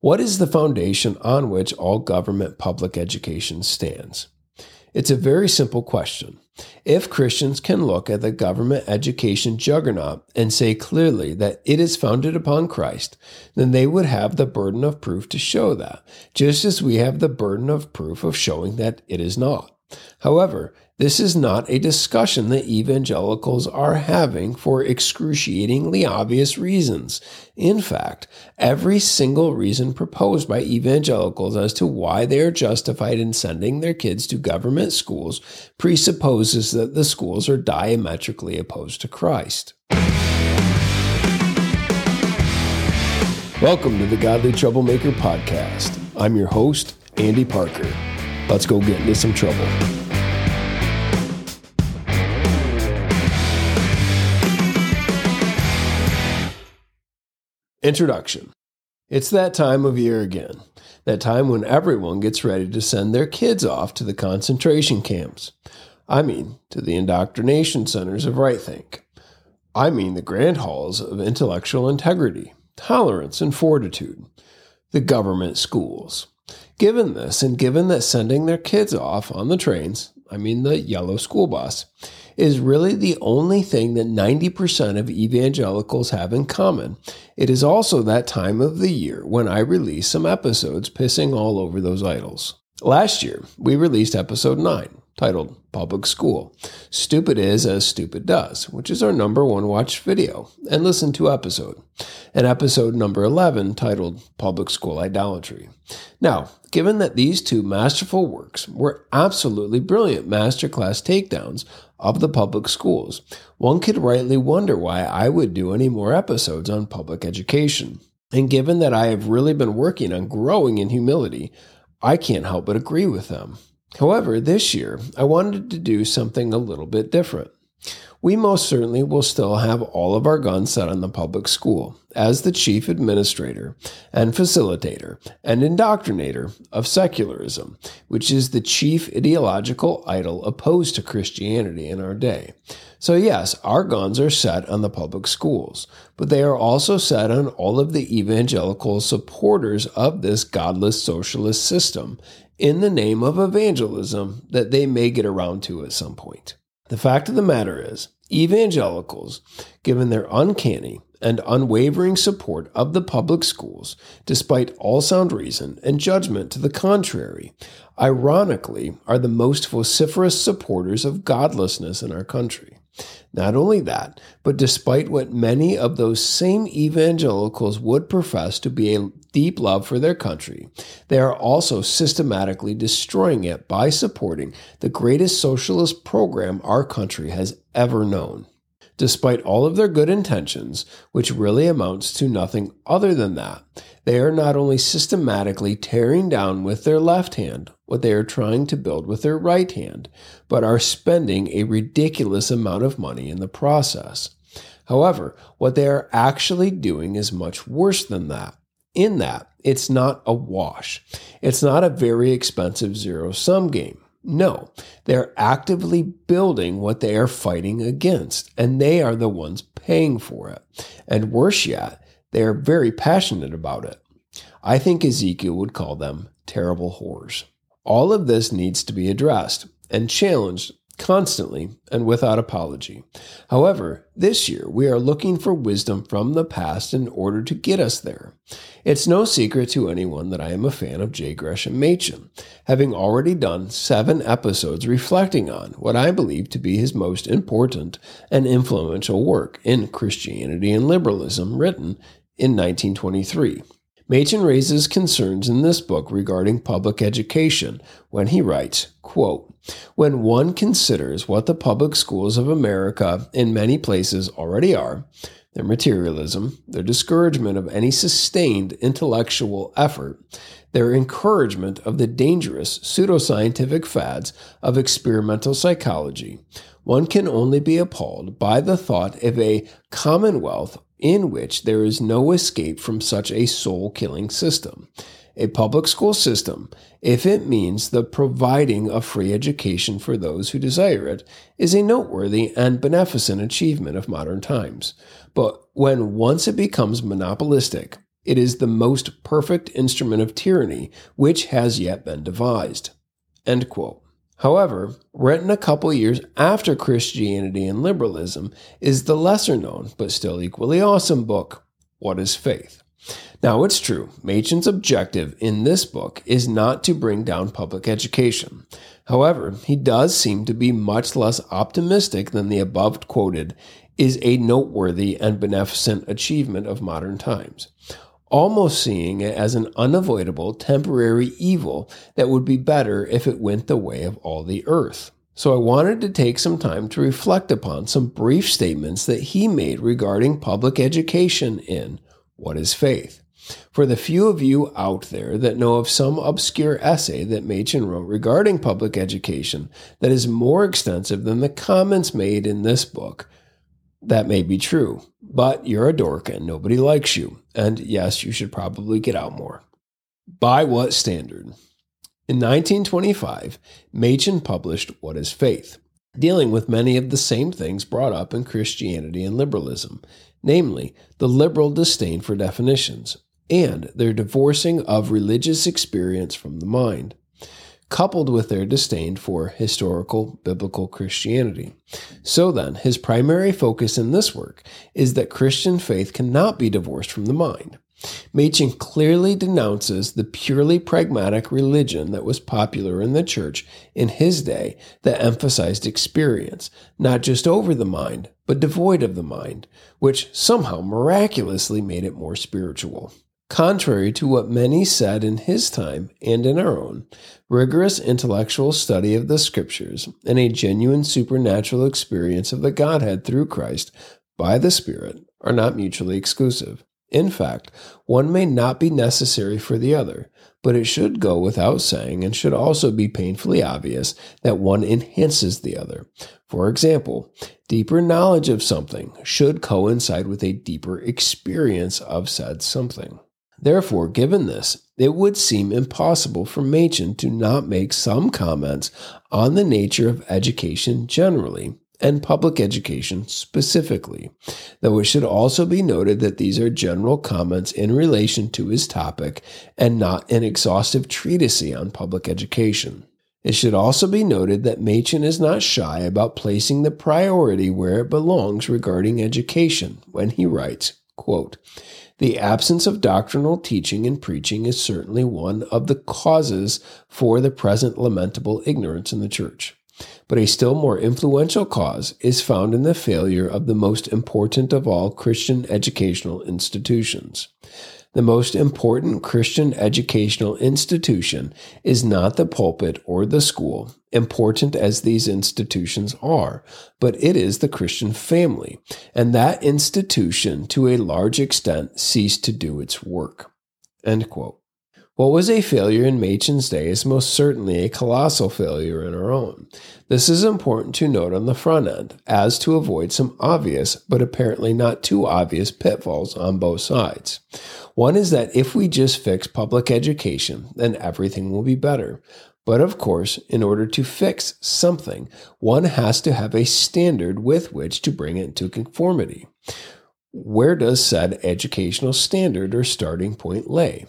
What is the foundation on which all government public education stands? It's a very simple question. If Christians can look at the government education juggernaut and say clearly that it is founded upon Christ, then they would have the burden of proof to show that, just as we have the burden of proof of showing that it is not. However, this is not a discussion that evangelicals are having for excruciatingly obvious reasons. In fact, every single reason proposed by evangelicals as to why they are justified in sending their kids to government schools presupposes that the schools are diametrically opposed to Christ. Welcome to the Godly Troublemaker Podcast. I'm your host, Andy Parker. Let's go get into some trouble. Introduction It's that time of year again, that time when everyone gets ready to send their kids off to the concentration camps. I mean, to the indoctrination centers of right think. I mean, the grand halls of intellectual integrity, tolerance, and fortitude, the government schools. Given this, and given that sending their kids off on the trains, I mean the yellow school bus, is really the only thing that 90% of evangelicals have in common. It is also that time of the year when I release some episodes pissing all over those idols. Last year, we released episode 9, titled Public School. Stupid is as stupid does, which is our number one watched video, and listen to episode. And episode number 11, titled Public School Idolatry. Now, given that these two masterful works were absolutely brilliant masterclass takedowns of the public schools, one could rightly wonder why I would do any more episodes on public education. And given that I have really been working on growing in humility, I can't help but agree with them. However, this year, I wanted to do something a little bit different. We most certainly will still have all of our guns set on the public school as the chief administrator and facilitator and indoctrinator of secularism, which is the chief ideological idol opposed to Christianity in our day. So, yes, our guns are set on the public schools, but they are also set on all of the evangelical supporters of this godless socialist system in the name of evangelism that they may get around to at some point. The fact of the matter is, evangelicals, given their uncanny and unwavering support of the public schools, despite all sound reason and judgment to the contrary, ironically are the most vociferous supporters of godlessness in our country. Not only that, but despite what many of those same evangelicals would profess to be a deep love for their country, they are also systematically destroying it by supporting the greatest socialist program our country has ever known. Despite all of their good intentions, which really amounts to nothing other than that, they are not only systematically tearing down with their left hand what they are trying to build with their right hand, but are spending a ridiculous amount of money in the process. However, what they are actually doing is much worse than that. In that, it's not a wash. It's not a very expensive zero sum game. No, they're actively building what they are fighting against, and they are the ones paying for it. And worse yet, they are very passionate about it. I think Ezekiel would call them terrible whores. All of this needs to be addressed and challenged constantly and without apology. However, this year we are looking for wisdom from the past in order to get us there. It's no secret to anyone that I am a fan of J. Gresham Machen, having already done seven episodes reflecting on what I believe to be his most important and influential work in Christianity and Liberalism, written in 1923. Machen raises concerns in this book regarding public education when he writes, quote, When one considers what the public schools of America in many places already are, their materialism, their discouragement of any sustained intellectual effort, their encouragement of the dangerous pseudoscientific fads of experimental psychology, one can only be appalled by the thought of a commonwealth in which there is no escape from such a soul killing system. A public school system, if it means the providing of free education for those who desire it, is a noteworthy and beneficent achievement of modern times. But when once it becomes monopolistic, It is the most perfect instrument of tyranny which has yet been devised. End quote. However, written a couple years after Christianity and Liberalism is the lesser known but still equally awesome book, What is Faith? Now, it's true, Machen's objective in this book is not to bring down public education. However, he does seem to be much less optimistic than the above quoted is a noteworthy and beneficent achievement of modern times almost seeing it as an unavoidable temporary evil that would be better if it went the way of all the earth. So I wanted to take some time to reflect upon some brief statements that he made regarding public education in What is Faith? For the few of you out there that know of some obscure essay that Machen wrote regarding public education that is more extensive than the comments made in this book, that may be true, but you're a dork and nobody likes you. And yes, you should probably get out more. By what standard? In 1925, Machen published What is Faith, dealing with many of the same things brought up in Christianity and liberalism, namely the liberal disdain for definitions and their divorcing of religious experience from the mind coupled with their disdain for historical biblical Christianity. So then, his primary focus in this work is that Christian faith cannot be divorced from the mind. Machen clearly denounces the purely pragmatic religion that was popular in the church in his day that emphasized experience, not just over the mind, but devoid of the mind, which somehow miraculously made it more spiritual. Contrary to what many said in his time and in our own, rigorous intellectual study of the Scriptures and a genuine supernatural experience of the Godhead through Christ by the Spirit are not mutually exclusive. In fact, one may not be necessary for the other, but it should go without saying and should also be painfully obvious that one enhances the other. For example, deeper knowledge of something should coincide with a deeper experience of said something. Therefore, given this, it would seem impossible for Machen to not make some comments on the nature of education generally and public education specifically, though it should also be noted that these are general comments in relation to his topic and not an exhaustive treatise on public education. It should also be noted that Machen is not shy about placing the priority where it belongs regarding education when he writes, quote, the absence of doctrinal teaching and preaching is certainly one of the causes for the present lamentable ignorance in the church. But a still more influential cause is found in the failure of the most important of all Christian educational institutions. The most important Christian educational institution is not the pulpit or the school, important as these institutions are, but it is the Christian family, and that institution to a large extent ceased to do its work. End quote. What was a failure in Machen's day is most certainly a colossal failure in our own. This is important to note on the front end, as to avoid some obvious, but apparently not too obvious, pitfalls on both sides. One is that if we just fix public education, then everything will be better. But of course, in order to fix something, one has to have a standard with which to bring it into conformity. Where does said educational standard or starting point lay?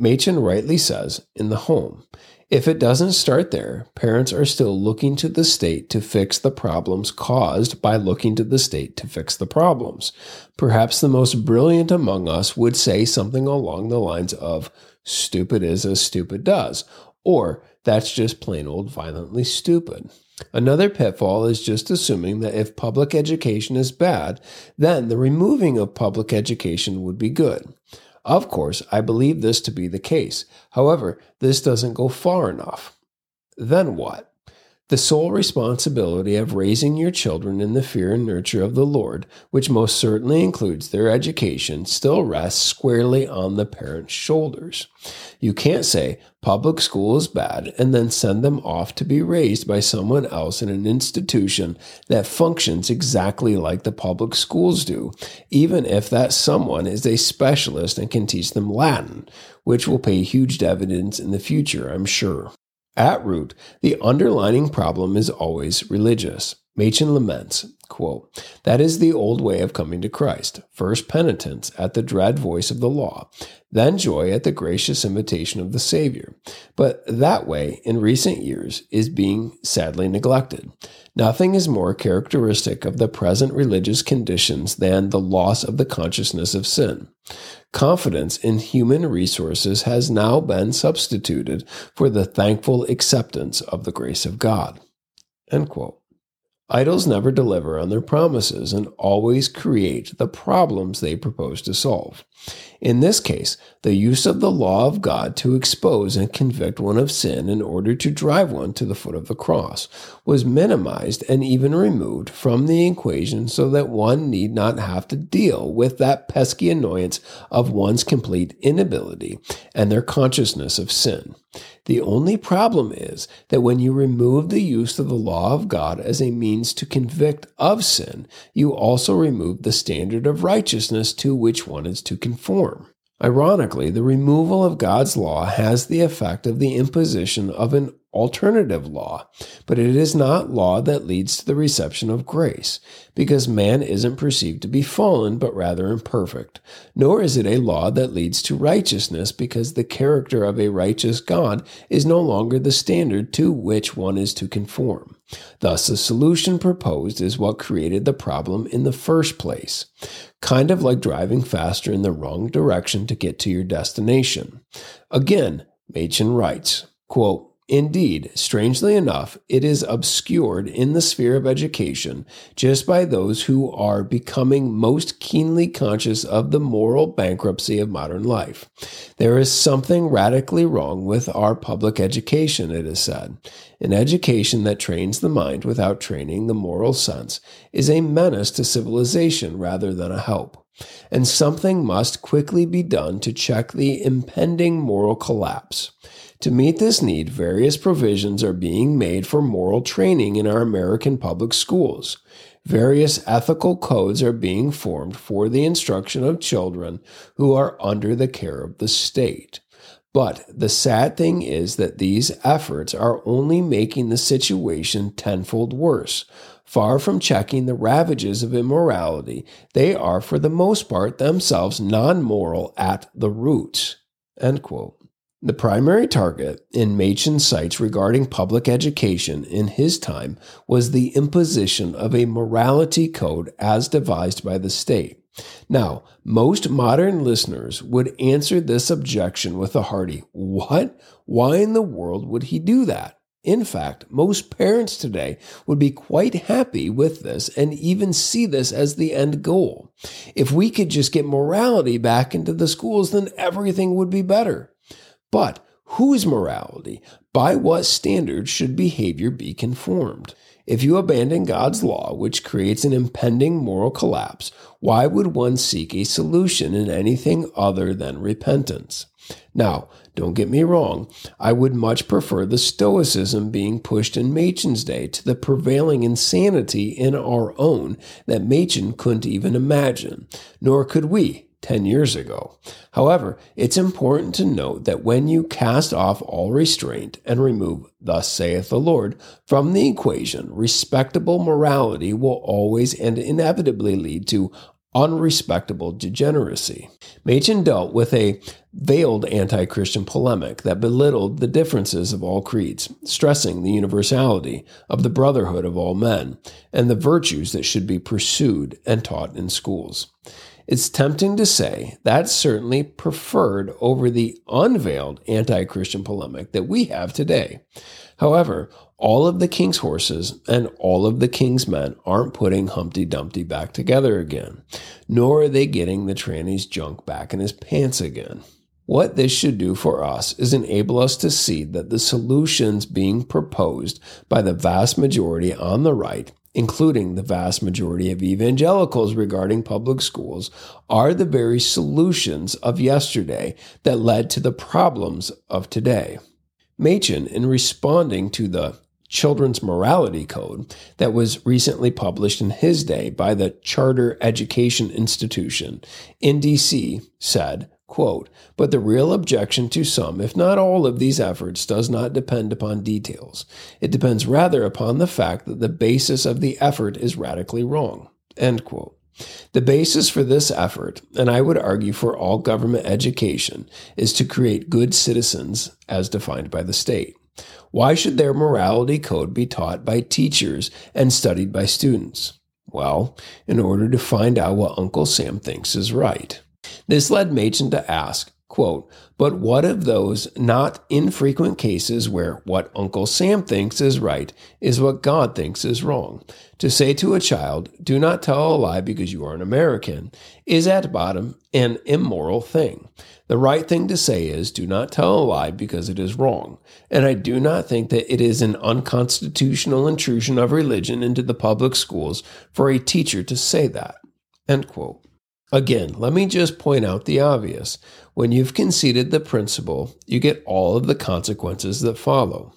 Machen rightly says, in the home. If it doesn't start there, parents are still looking to the state to fix the problems caused by looking to the state to fix the problems. Perhaps the most brilliant among us would say something along the lines of, stupid is as stupid does, or that's just plain old violently stupid. Another pitfall is just assuming that if public education is bad, then the removing of public education would be good. Of course, I believe this to be the case. However, this doesn't go far enough. Then what? The sole responsibility of raising your children in the fear and nurture of the Lord, which most certainly includes their education, still rests squarely on the parent's shoulders. You can't say public school is bad and then send them off to be raised by someone else in an institution that functions exactly like the public schools do, even if that someone is a specialist and can teach them Latin, which will pay huge dividends in the future, I'm sure. At root, the underlining problem is always religious. Machen laments, quote, That is the old way of coming to Christ. First penitence at the dread voice of the law, then joy at the gracious invitation of the Savior. But that way, in recent years, is being sadly neglected. Nothing is more characteristic of the present religious conditions than the loss of the consciousness of sin. Confidence in human resources has now been substituted for the thankful acceptance of the grace of God. Idols never deliver on their promises and always create the problems they propose to solve. In this case, the use of the law of God to expose and convict one of sin in order to drive one to the foot of the cross was minimized and even removed from the equation so that one need not have to deal with that pesky annoyance of one's complete inability and their consciousness of sin. The only problem is that when you remove the use of the law of God as a means to convict of sin, you also remove the standard of righteousness to which one is to conform. Ironically, the removal of God's law has the effect of the imposition of an alternative law, but it is not law that leads to the reception of grace, because man isn't perceived to be fallen, but rather imperfect. Nor is it a law that leads to righteousness, because the character of a righteous God is no longer the standard to which one is to conform. Thus, the solution proposed is what created the problem in the first place, kind of like driving faster in the wrong direction to get to your destination. Again, Machen writes, quote, Indeed, strangely enough, it is obscured in the sphere of education just by those who are becoming most keenly conscious of the moral bankruptcy of modern life. There is something radically wrong with our public education, it is said. An education that trains the mind without training the moral sense is a menace to civilization rather than a help and something must quickly be done to check the impending moral collapse. To meet this need, various provisions are being made for moral training in our American public schools. Various ethical codes are being formed for the instruction of children who are under the care of the state. But the sad thing is that these efforts are only making the situation tenfold worse. Far from checking the ravages of immorality, they are for the most part themselves non moral at the roots. End quote. The primary target in Machen's sights regarding public education in his time was the imposition of a morality code as devised by the state. Now, most modern listeners would answer this objection with a hearty, What? Why in the world would he do that? In fact, most parents today would be quite happy with this and even see this as the end goal. If we could just get morality back into the schools, then everything would be better. But whose morality? By what standards should behavior be conformed? If you abandon God's law, which creates an impending moral collapse, why would one seek a solution in anything other than repentance? Now, don't get me wrong, I would much prefer the Stoicism being pushed in Machen's day to the prevailing insanity in our own that Machen couldn't even imagine, nor could we, 10 years ago. However, it's important to note that when you cast off all restraint and remove, Thus saith the Lord, from the equation, respectable morality will always and inevitably lead to unrespectable degeneracy. Machen dealt with a veiled anti Christian polemic that belittled the differences of all creeds, stressing the universality of the brotherhood of all men and the virtues that should be pursued and taught in schools. It's tempting to say that's certainly preferred over the unveiled anti Christian polemic that we have today. However, all of the king's horses and all of the king's men aren't putting Humpty Dumpty back together again, nor are they getting the tranny's junk back in his pants again. What this should do for us is enable us to see that the solutions being proposed by the vast majority on the right including the vast majority of evangelicals regarding public schools, are the very solutions of yesterday that led to the problems of today. Machen, in responding to the Children's Morality Code that was recently published in his day by the Character Education Institution in DC, said, Quote, but the real objection to some, if not all, of these efforts does not depend upon details. It depends rather upon the fact that the basis of the effort is radically wrong. End quote. The basis for this effort, and I would argue for all government education, is to create good citizens as defined by the state. Why should their morality code be taught by teachers and studied by students? Well, in order to find out what Uncle Sam thinks is right. This led Machen to ask, quote, but what of those not infrequent cases where what Uncle Sam thinks is right is what God thinks is wrong? To say to a child, do not tell a lie because you are an American, is at bottom an immoral thing. The right thing to say is, do not tell a lie because it is wrong. And I do not think that it is an unconstitutional intrusion of religion into the public schools for a teacher to say that. End quote. Again, let me just point out the obvious. When you've conceded the principle, you get all of the consequences that follow.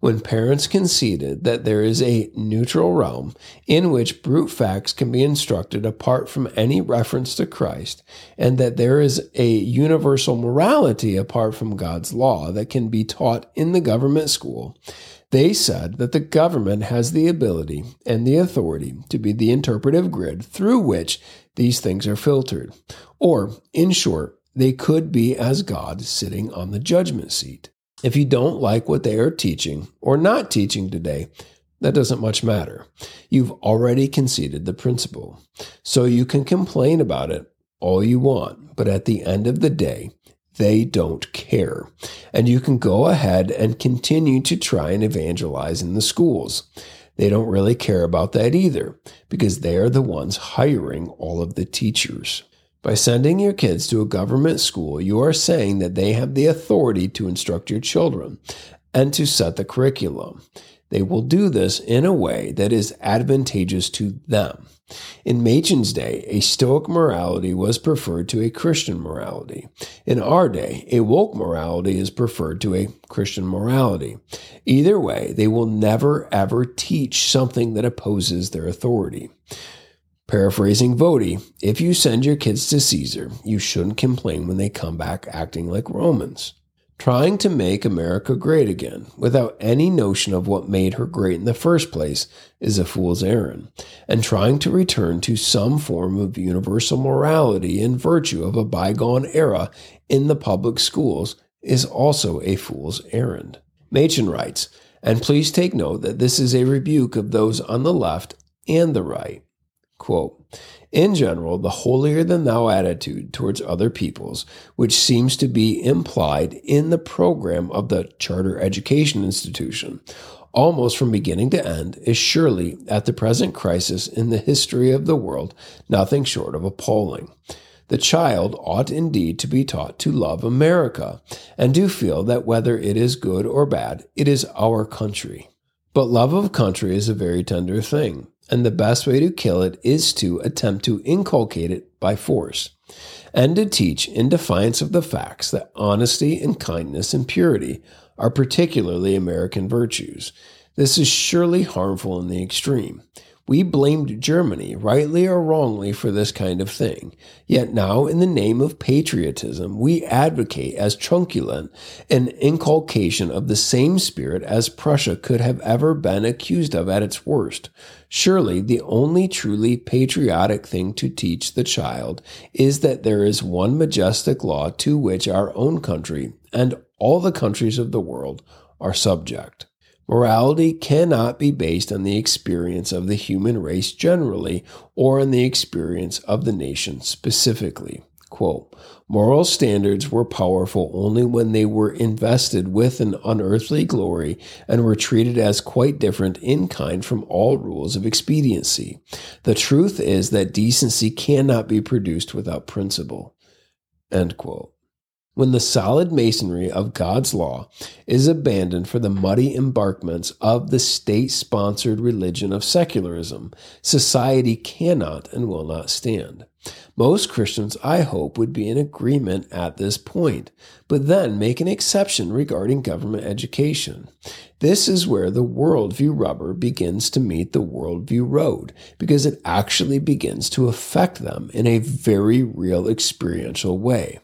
When parents conceded that there is a neutral realm in which brute facts can be instructed apart from any reference to Christ, and that there is a universal morality apart from God's law that can be taught in the government school, they said that the government has the ability and the authority to be the interpretive grid through which these things are filtered. Or, in short, they could be as God sitting on the judgment seat. If you don't like what they are teaching or not teaching today, that doesn't much matter. You've already conceded the principle. So you can complain about it all you want, but at the end of the day, they don't care. And you can go ahead and continue to try and evangelize in the schools. They don't really care about that either because they are the ones hiring all of the teachers. By sending your kids to a government school, you are saying that they have the authority to instruct your children and to set the curriculum. They will do this in a way that is advantageous to them. In Machen's day, a Stoic morality was preferred to a Christian morality. In our day, a woke morality is preferred to a Christian morality. Either way, they will never ever teach something that opposes their authority. Paraphrasing Voddie, if you send your kids to Caesar, you shouldn't complain when they come back acting like Romans trying to make America great again without any notion of what made her great in the first place is a fool's errand, and trying to return to some form of universal morality in virtue of a bygone era in the public schools is also a fool's errand. Machen writes, and please take note that this is a rebuke of those on the left and the right. Quote, in general, the holier than thou attitude towards other peoples, which seems to be implied in the program of the character education institution, almost from beginning to end, is surely, at the present crisis in the history of the world, nothing short of appalling. The child ought indeed to be taught to love America and to feel that whether it is good or bad, it is our country. But love of country is a very tender thing and the best way to kill it is to attempt to inculcate it by force, and to teach in defiance of the facts that honesty and kindness and purity are particularly American virtues. This is surely harmful in the extreme. We blamed Germany, rightly or wrongly, for this kind of thing. Yet now, in the name of patriotism, we advocate as truculent an inculcation of the same spirit as Prussia could have ever been accused of at its worst. Surely, the only truly patriotic thing to teach the child is that there is one majestic law to which our own country and all the countries of the world are subject. Morality cannot be based on the experience of the human race generally or on the experience of the nation specifically. Quote, Moral standards were powerful only when they were invested with an unearthly glory and were treated as quite different in kind from all rules of expediency. The truth is that decency cannot be produced without principle. End quote when the solid masonry of God's law is abandoned for the muddy embarkments of the state sponsored religion of secularism, society cannot and will not stand. Most Christians, I hope, would be in agreement at this point, but then make an exception regarding government education. This is where the worldview rubber begins to meet the worldview road, because it actually begins to affect them in a very real experiential way.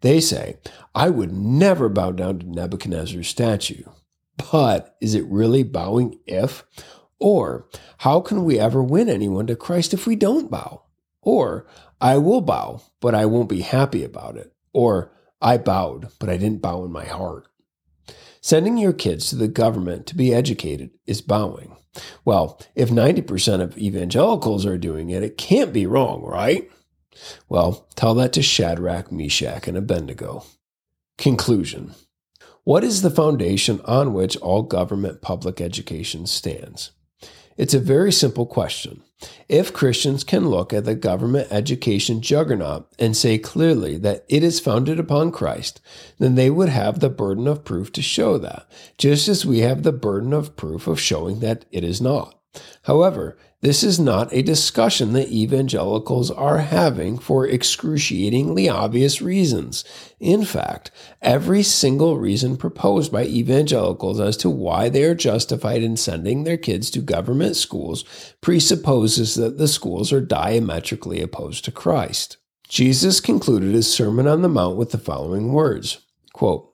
They say, I would never bow down to Nebuchadnezzar's statue. But is it really bowing if? Or how can we ever win anyone to Christ if we don't bow? Or I will bow, but I won't be happy about it. Or I bowed, but I didn't bow in my heart. Sending your kids to the government to be educated is bowing. Well, if 90% of evangelicals are doing it, it can't be wrong, right? Well, tell that to Shadrach, Meshach, and Abednego. Conclusion What is the foundation on which all government public education stands? It's a very simple question. If Christians can look at the government education juggernaut and say clearly that it is founded upon Christ, then they would have the burden of proof to show that, just as we have the burden of proof of showing that it is not. However, this is not a discussion that evangelicals are having for excruciatingly obvious reasons. In fact, every single reason proposed by evangelicals as to why they are justified in sending their kids to government schools presupposes that the schools are diametrically opposed to Christ. Jesus concluded his Sermon on the Mount with the following words quote,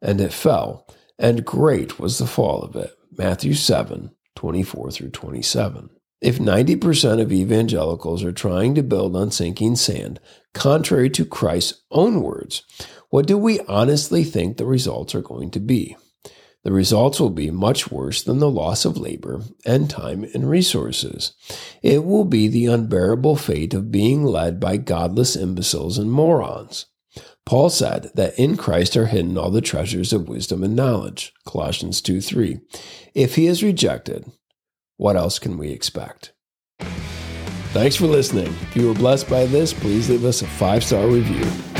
and it fell, and great was the fall of it. Matthew 7 24 through 27. If 90% of evangelicals are trying to build on sinking sand, contrary to Christ's own words, what do we honestly think the results are going to be? The results will be much worse than the loss of labor and time and resources. It will be the unbearable fate of being led by godless imbeciles and morons. Paul said that in Christ are hidden all the treasures of wisdom and knowledge. Colossians 2 3. If he is rejected, what else can we expect? Thanks for listening. If you were blessed by this, please leave us a five star review.